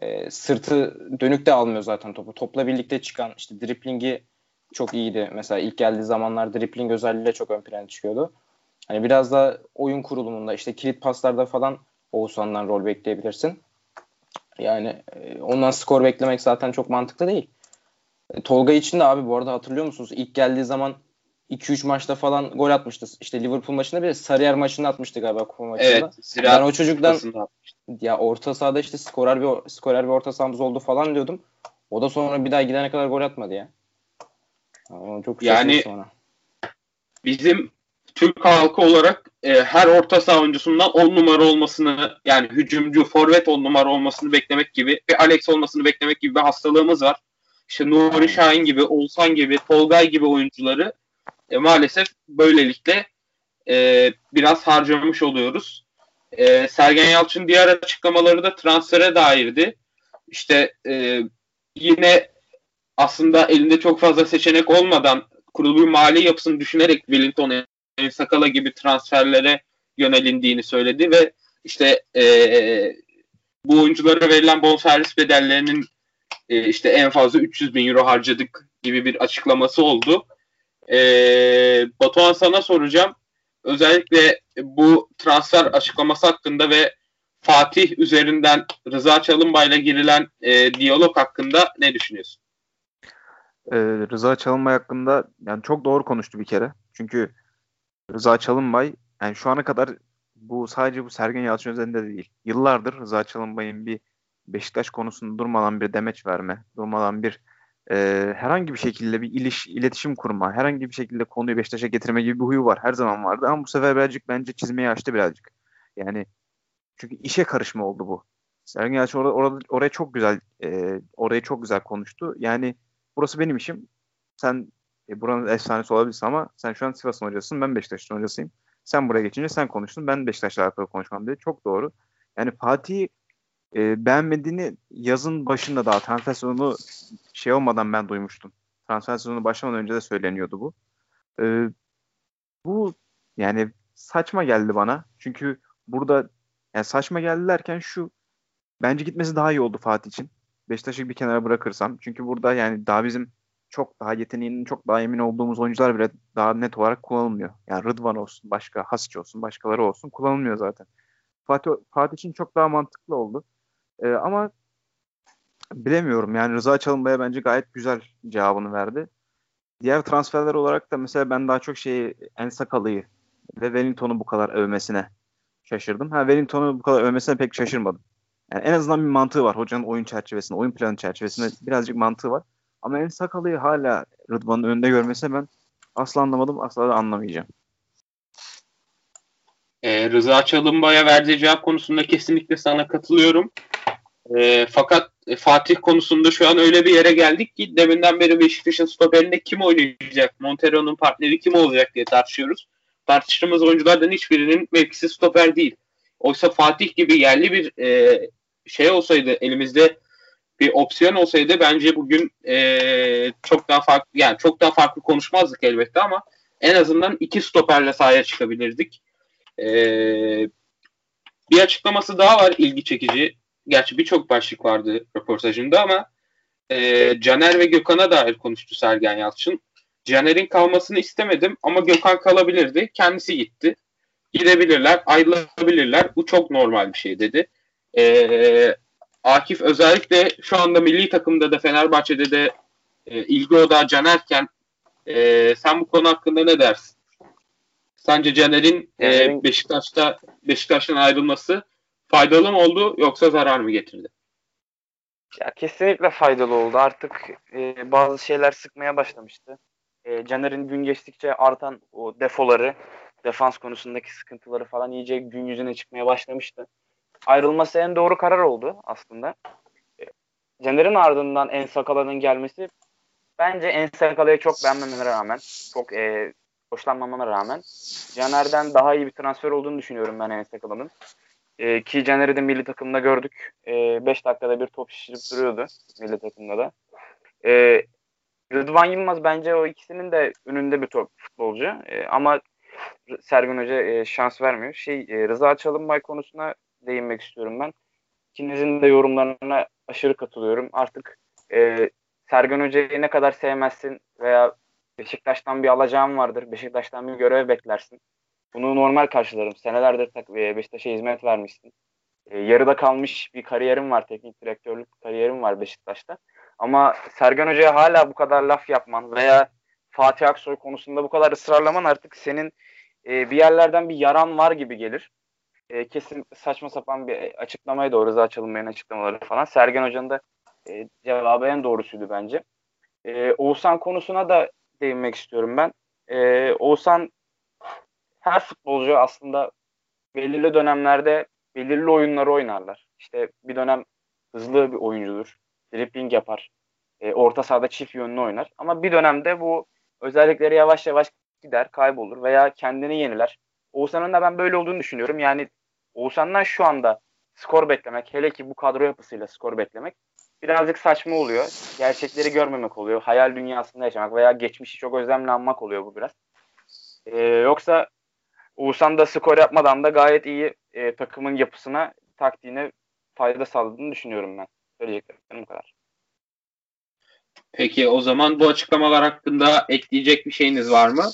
e, sırtı dönük de almıyor zaten topu. Topla birlikte çıkan işte driplingi çok iyiydi. Mesela ilk geldiği zamanlar dripling özelliğiyle çok ön plana çıkıyordu. Hani biraz da oyun kurulumunda işte kilit paslarda falan Oğuzhan'dan rol bekleyebilirsin. Yani e, ondan skor beklemek zaten çok mantıklı değil. E, Tolga için de abi bu arada hatırlıyor musunuz? İlk geldiği zaman 2-3 maçta falan gol atmıştı. İşte Liverpool maçında bir Sarıyer maçında atmıştı galiba kupa maçında. Evet. Ben o çocuktan ya orta sahada işte skorer bir skorer bir orta sahamız oldu falan diyordum. O da sonra bir daha gidene kadar gol atmadı ya. Ama çok yani sonra. bizim Türk halkı olarak e, her orta saha oyuncusundan 10 numara olmasını yani hücumcu, forvet 10 numara olmasını beklemek gibi ve Alex olmasını beklemek gibi bir hastalığımız var. İşte Nuri Şahin gibi, Oğuzhan gibi, Tolgay gibi oyuncuları e, maalesef böylelikle e, biraz harcamış oluyoruz. E, Sergen Yalçın diğer açıklamaları da transfere dairdi. İşte e, yine aslında elinde çok fazla seçenek olmadan kurulu mali yapısını düşünerek Wellington Sakala gibi transferlere yönelindiğini söyledi ve işte e, bu oyunculara verilen bonservis bedellerinin e, işte en fazla 300 bin euro harcadık gibi bir açıklaması oldu. E, Batuhan sana soracağım. Özellikle bu transfer açıklaması hakkında ve Fatih üzerinden Rıza Çalınbay'la girilen e, diyalog hakkında ne düşünüyorsun? Ee, Rıza Çalınbay hakkında yani çok doğru konuştu bir kere. Çünkü Rıza Çalınbay yani şu ana kadar bu sadece bu Sergen Yalçın üzerinde de değil. Yıllardır Rıza Çalınbay'ın bir Beşiktaş konusunda durmadan bir demeç verme, durmadan bir e, herhangi bir şekilde bir iliş, iletişim kurma, herhangi bir şekilde konuyu Beşiktaş'a getirme gibi bir huyu var. Her zaman vardı ama bu sefer birazcık bence çizmeyi açtı birazcık. Yani çünkü işe karışma oldu bu. Sergen Yalçın orada, orada, oraya çok güzel e, orayı çok güzel konuştu. Yani burası benim işim. Sen e, buranın efsanesi olabilirsin ama sen şu an Sivas'ın hocasısın. Ben Beşiktaş'ın hocasıyım. Sen buraya geçince sen konuştun. Ben Beşiktaş'la alakalı konuşmam dedi. Çok doğru. Yani Fatih e, beğenmediğini yazın başında daha transfer sezonu şey olmadan ben duymuştum. Transfer sezonu başlamadan önce de söyleniyordu bu. E, bu yani saçma geldi bana. Çünkü burada yani saçma geldi derken şu bence gitmesi daha iyi oldu Fatih için. Beşiktaş'ı bir kenara bırakırsam. Çünkü burada yani daha bizim çok daha yeteneğinin çok daha emin olduğumuz oyuncular bile daha net olarak kullanılmıyor. Yani Rıdvan olsun, başka Hasic olsun, başkaları olsun kullanılmıyor zaten. Fatih, Fatih için çok daha mantıklı oldu. Ee, ama bilemiyorum yani Rıza Çalınbay'a bence gayet güzel cevabını verdi. Diğer transferler olarak da mesela ben daha çok şeyi En Sakalı'yı ve Wellington'u bu kadar övmesine şaşırdım. Ha Wellington'u bu kadar övmesine pek şaşırmadım. Yani en azından bir mantığı var. Hocanın oyun çerçevesinde, oyun planı çerçevesinde birazcık mantığı var. Ama En Sakalı'yı hala Rıdvan'ın önünde görmesine ben asla anlamadım, asla da anlamayacağım. Ee, Rıza Çalınbay'a verdiği cevap konusunda kesinlikle sana katılıyorum. E, fakat e, Fatih konusunda şu an öyle bir yere geldik ki deminden beri Beşiktaş'ın stoperinde kim oynayacak, Montero'nun partneri kim olacak diye tartışıyoruz. Tartıştığımız oyunculardan hiçbirinin mevkisi stoper değil. Oysa Fatih gibi yerli bir e, şey olsaydı elimizde bir opsiyon olsaydı bence bugün e, çok daha farklı yani çok daha farklı konuşmazdık elbette ama en azından iki stoperle sahaya çıkabilirdik. E, bir açıklaması daha var ilgi çekici. Gerçi birçok başlık vardı röportajında ama e, Caner ve Gökhan'a dair konuştu Sergen Yalçın. Caner'in kalmasını istemedim ama Gökhan kalabilirdi. Kendisi gitti. Gidebilirler, ayrılabilirler. Bu çok normal bir şey dedi. E, Akif özellikle şu anda milli takımda da Fenerbahçe'de de e, ilgi odağı Caner'ken e, sen bu konu hakkında ne dersin? Sence Caner'in e, Beşiktaş'ta Beşiktaş'tan ayrılması faydalı mı oldu yoksa zarar mı getirdi? Ya kesinlikle faydalı oldu. Artık e, bazı şeyler sıkmaya başlamıştı. E, Caner'in gün geçtikçe artan o defoları, defans konusundaki sıkıntıları falan iyice gün yüzüne çıkmaya başlamıştı. Ayrılması en doğru karar oldu aslında. E, Caner'in ardından En Sakala'nın gelmesi bence En Sakala'yı çok beğenmemene rağmen, çok e, hoşlanmamama rağmen Caner'den daha iyi bir transfer olduğunu düşünüyorum ben En Sakala'nın. E, ki Caner'i de milli takımda gördük. 5 e, dakikada bir top şişirip duruyordu milli takımda da. E, Rıdvan Yılmaz bence o ikisinin de önünde bir top futbolcu. E, ama Sergen Hoca e, şans vermiyor. Şey e, Rıza Çalınbay konusuna değinmek istiyorum ben. İkinizin de yorumlarına aşırı katılıyorum. Artık e, Sergen Hoca'yı ne kadar sevmezsin veya Beşiktaş'tan bir alacağım vardır. Beşiktaş'tan bir görev beklersin. Bunu normal karşılarım. Senelerdir e, Beşiktaş'a hizmet vermişsin. E, yarıda kalmış bir kariyerim var. Teknik direktörlük kariyerim var Beşiktaş'ta. Ama Sergen Hoca'ya hala bu kadar laf yapman veya Fatih Aksoy konusunda bu kadar ısrarlaman artık senin e, bir yerlerden bir yaran var gibi gelir. E, kesin saçma sapan bir açıklamaya doğru Rıza Çalınmay'ın açıklamaları falan. Sergen Hoca'nın da e, cevabı en doğrusuydu bence. E, Oğuzhan konusuna da değinmek istiyorum ben. E, Oğuzhan her futbolcu aslında belirli dönemlerde belirli oyunları oynarlar. İşte bir dönem hızlı bir oyuncudur. Dribbling yapar. E, orta sahada çift yönlü oynar. Ama bir dönemde bu özellikleri yavaş yavaş gider, kaybolur veya kendini yeniler. Oğuzhan'ın da ben böyle olduğunu düşünüyorum. Yani Oğuzhan'dan şu anda skor beklemek, hele ki bu kadro yapısıyla skor beklemek birazcık saçma oluyor. Gerçekleri görmemek oluyor. Hayal dünyasında yaşamak veya geçmişi çok özlemle anmak oluyor bu biraz. Ee, yoksa Oğuzhan da skor yapmadan da gayet iyi e, takımın yapısına, taktiğine fayda sağladığını düşünüyorum ben. Söyleyeceklerim bu kadar. Peki o zaman bu açıklamalar hakkında ekleyecek bir şeyiniz var mı?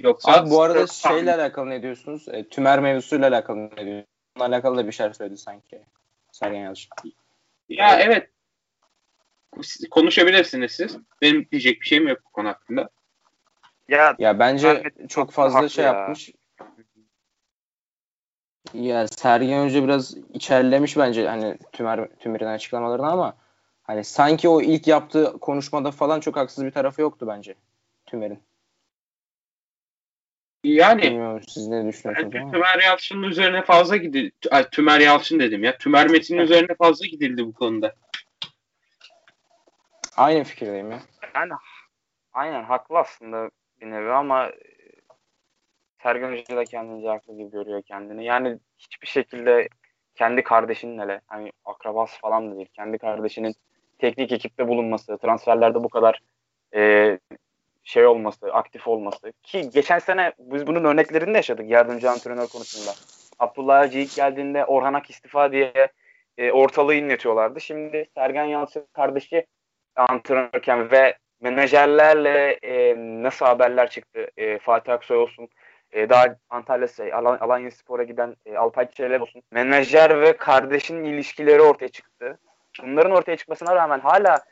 Yoksa Abi bu arada şeyle alakalı ne diyorsunuz? E, tümer mevzusuyla alakalı ne diyorsunuz? Bununla alakalı da bir şey söyledi sanki. Sergen Yalçın. Ya evet. Konuşabilirsiniz siz. Benim diyecek bir şeyim yok bu konu hakkında. Ya, ya bence çok fazla şey ya. yapmış. Ya Sergen Hoca biraz içerlemiş bence hani Tümer Tümer'in açıklamalarını ama hani sanki o ilk yaptığı konuşmada falan çok haksız bir tarafı yoktu bence Tümer'in. Yani Bilmiyorum, siz ne düşünüyorsunuz? Yani, Tümer Yalçın'ın üzerine fazla gidildi. Ay, Tümer Yalçın dedim ya. Tümer Metin'in üzerine fazla gidildi bu konuda. Aynı fikirdeyim ya. Yani aynen haklı aslında bir nevi ama Sergen Hoca da kendince haklı gibi görüyor kendini. Yani hiçbir şekilde kendi kardeşinin hele hani akrabası falan da değil. Kendi kardeşinin teknik ekipte bulunması, transferlerde bu kadar e, şey olması, aktif olması. Ki geçen sene biz bunun örneklerini de yaşadık yardımcı antrenör konusunda. Abdullah ilk geldiğinde Orhan Ak istifa diye e, ortalığı inletiyorlardı. Şimdi Sergen Yalçın kardeşi antrenörken ve menajerlerle e, nasıl haberler çıktı? E, Fatih Aksoy olsun, e, daha Antalya şey, Al Alanya Spor'a giden e, Alpay Çelebi olsun. Menajer ve kardeşinin ilişkileri ortaya çıktı. Bunların ortaya çıkmasına rağmen hala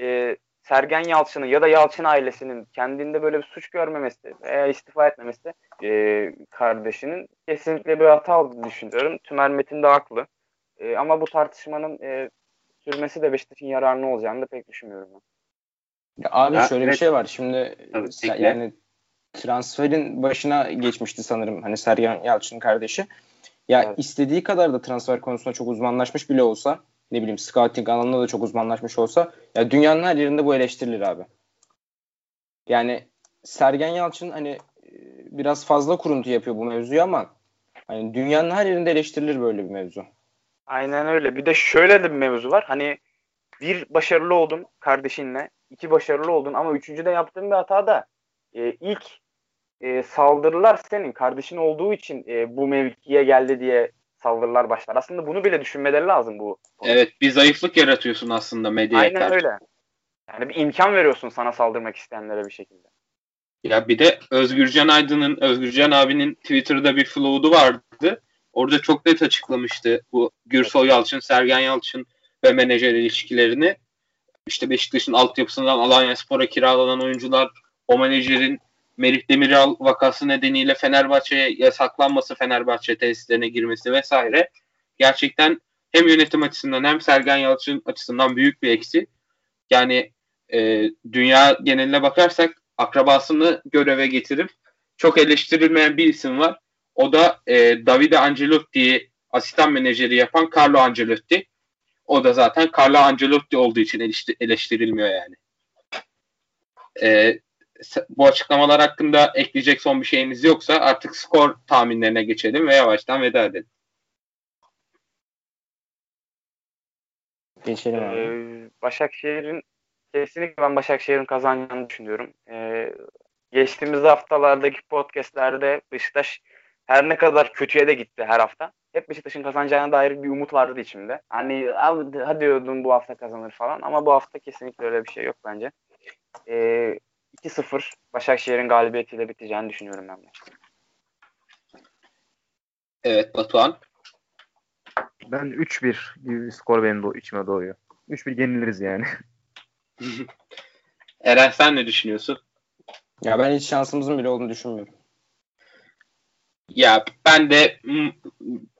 e, Sergen Yalçın'ın ya da Yalçın ailesinin kendinde böyle bir suç görmemesi veya istifa etmemesi e, kardeşinin kesinlikle bir hata olduğunu düşünüyorum. Tümer Metin de haklı. E, ama bu tartışmanın e, sürmesi de Beşiktaş'ın yararına olacağını da pek düşünmüyorum. Ben. Ya abi ha, şöyle evet. bir şey var. Şimdi Tabii, sen, yani transferin başına geçmişti sanırım hani Sergen Yalçın kardeşi. Ya evet. istediği kadar da transfer konusunda çok uzmanlaşmış bile olsa ne bileyim scouting alanında da çok uzmanlaşmış olsa ya dünyanın her yerinde bu eleştirilir abi. Yani Sergen Yalçın hani e, biraz fazla kuruntu yapıyor bu mevzuyu ama hani dünyanın her yerinde eleştirilir böyle bir mevzu. Aynen öyle. Bir de şöyle de bir mevzu var. Hani bir başarılı oldun kardeşinle, iki başarılı oldun ama üçüncüde yaptığın bir hata da e, ilk e, saldırılar senin kardeşin olduğu için e, bu mevkiye geldi diye saldırılar başlar. Aslında bunu bile düşünmeleri lazım bu. Evet bir zayıflık yaratıyorsun aslında medyaya Aynen karşı. öyle. Yani bir imkan veriyorsun sana saldırmak isteyenlere bir şekilde. Ya bir de Özgürcan Aydın'ın, Özgürcan abinin Twitter'da bir flood'u vardı. Orada çok net açıklamıştı bu Gürsol Yalçın, Sergen Yalçın ve menajer ilişkilerini. İşte Beşiktaş'ın altyapısından Alanya Spor'a kiralanan oyuncular o menajerin Merih Demiral vakası nedeniyle Fenerbahçe'ye yasaklanması, Fenerbahçe tesislerine girmesi vesaire gerçekten hem yönetim açısından hem Sergen Yalçın açısından büyük bir eksi. Yani e, dünya geneline bakarsak akrabasını göreve getirip çok eleştirilmeyen bir isim var. O da e, Davide Ancelotti'yi asistan menajeri yapan Carlo Ancelotti. O da zaten Carlo Ancelotti olduğu için eleştirilmiyor yani. E, bu açıklamalar hakkında ekleyecek son bir şeyiniz yoksa artık skor tahminlerine geçelim ve yavaştan veda edelim. Geçelim abi. Ee, Başakşehir'in kesinlikle ben Başakşehir'in kazanacağını düşünüyorum. Ee, geçtiğimiz haftalardaki podcastlerde Beşiktaş her ne kadar kötüye de gitti her hafta. Hep Beşiktaş'ın kazanacağına dair bir umut vardı içimde. Hani hadi diyordum bu hafta kazanır falan ama bu hafta kesinlikle öyle bir şey yok bence. Ee, 2-0 Başakşehir'in galibiyetiyle biteceğini düşünüyorum ben maçta. Evet Batuhan. Ben 3-1 gibi bir skor benim de içime doğuyor. 3-1 yeniliriz yani. Eren sen ne düşünüyorsun? Ya ben hiç şansımızın bile olduğunu düşünmüyorum. Ya ben de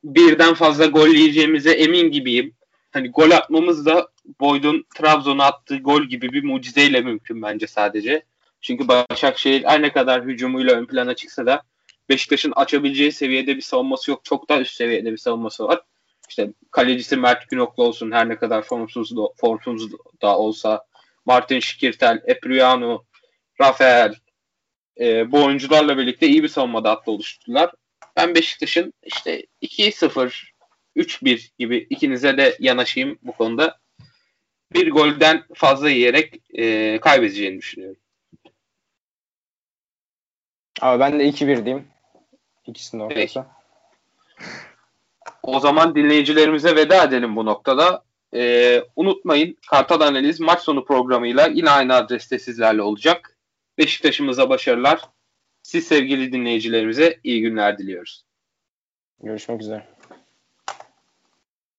birden fazla gol yiyeceğimize emin gibiyim. Hani gol atmamız da Boyd'un Trabzon'a attığı gol gibi bir mucizeyle mümkün bence sadece. Çünkü Başakşehir her ne kadar hücumuyla ön plana çıksa da Beşiktaş'ın açabileceği seviyede bir savunması yok. Çok daha üst seviyede bir savunması var. İşte kalecisi Mert Günoklu olsun her ne kadar formsuz da, formsuz da olsa Martin Şikirtel, Epriano, Rafael e, bu oyuncularla birlikte iyi bir savunmada hatta oluşturdular. Ben Beşiktaş'ın işte 2-0, 3-1 gibi ikinize de yanaşayım bu konuda. Bir golden fazla yiyerek e, kaybedeceğini düşünüyorum. Abi ben de 2-1 diyeyim. İkisinin ortası. O zaman dinleyicilerimize veda edelim bu noktada. Ee, unutmayın Kartal Analiz maç sonu programıyla yine aynı adreste sizlerle olacak. Beşiktaş'ımıza başarılar. Siz sevgili dinleyicilerimize iyi günler diliyoruz. Görüşmek üzere.